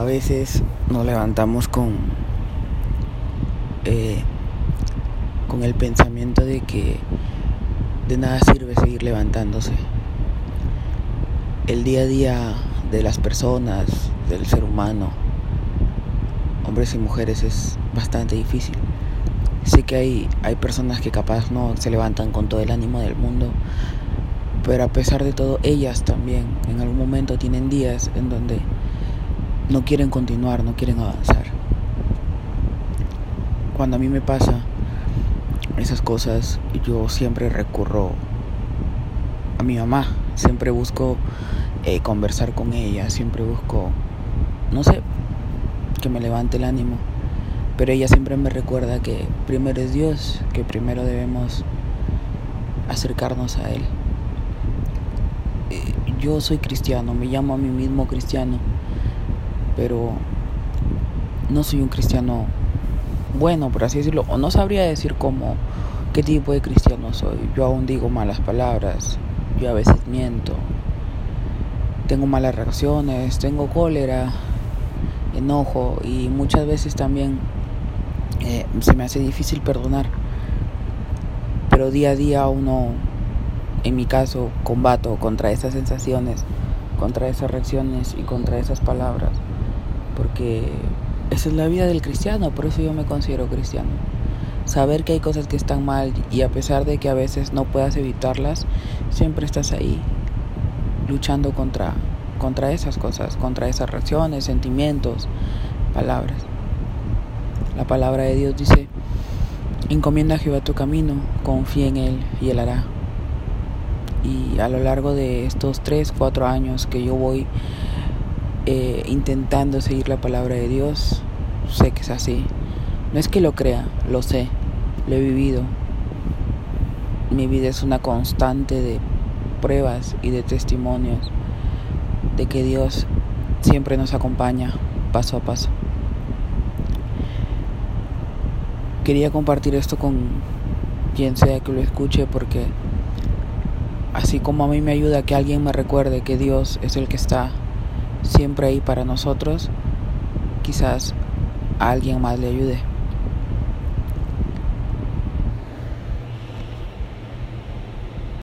A veces nos levantamos con, eh, con el pensamiento de que de nada sirve seguir levantándose. El día a día de las personas, del ser humano, hombres y mujeres, es bastante difícil. Sé que hay, hay personas que capaz no se levantan con todo el ánimo del mundo, pero a pesar de todo, ellas también en algún momento tienen días en donde no quieren continuar, no quieren avanzar. Cuando a mí me pasa esas cosas, yo siempre recurro a mi mamá, siempre busco eh, conversar con ella, siempre busco, no sé, que me levante el ánimo, pero ella siempre me recuerda que primero es Dios, que primero debemos acercarnos a Él. Eh, yo soy cristiano, me llamo a mí mismo cristiano pero no soy un cristiano bueno, por así decirlo, o no sabría decir cómo, qué tipo de cristiano soy. Yo aún digo malas palabras, yo a veces miento, tengo malas reacciones, tengo cólera, enojo y muchas veces también eh, se me hace difícil perdonar. Pero día a día uno, en mi caso, combato contra esas sensaciones, contra esas reacciones y contra esas palabras porque esa es la vida del cristiano, por eso yo me considero cristiano. Saber que hay cosas que están mal y a pesar de que a veces no puedas evitarlas, siempre estás ahí luchando contra, contra esas cosas, contra esas reacciones, sentimientos, palabras. La palabra de Dios dice, encomienda a Jehová tu camino, confía en Él y Él hará. Y a lo largo de estos tres, cuatro años que yo voy eh, intentando seguir la palabra de Dios, sé que es así. No es que lo crea, lo sé, lo he vivido. Mi vida es una constante de pruebas y de testimonios de que Dios siempre nos acompaña paso a paso. Quería compartir esto con quien sea que lo escuche porque así como a mí me ayuda que alguien me recuerde que Dios es el que está siempre ahí para nosotros, quizás a alguien más le ayude.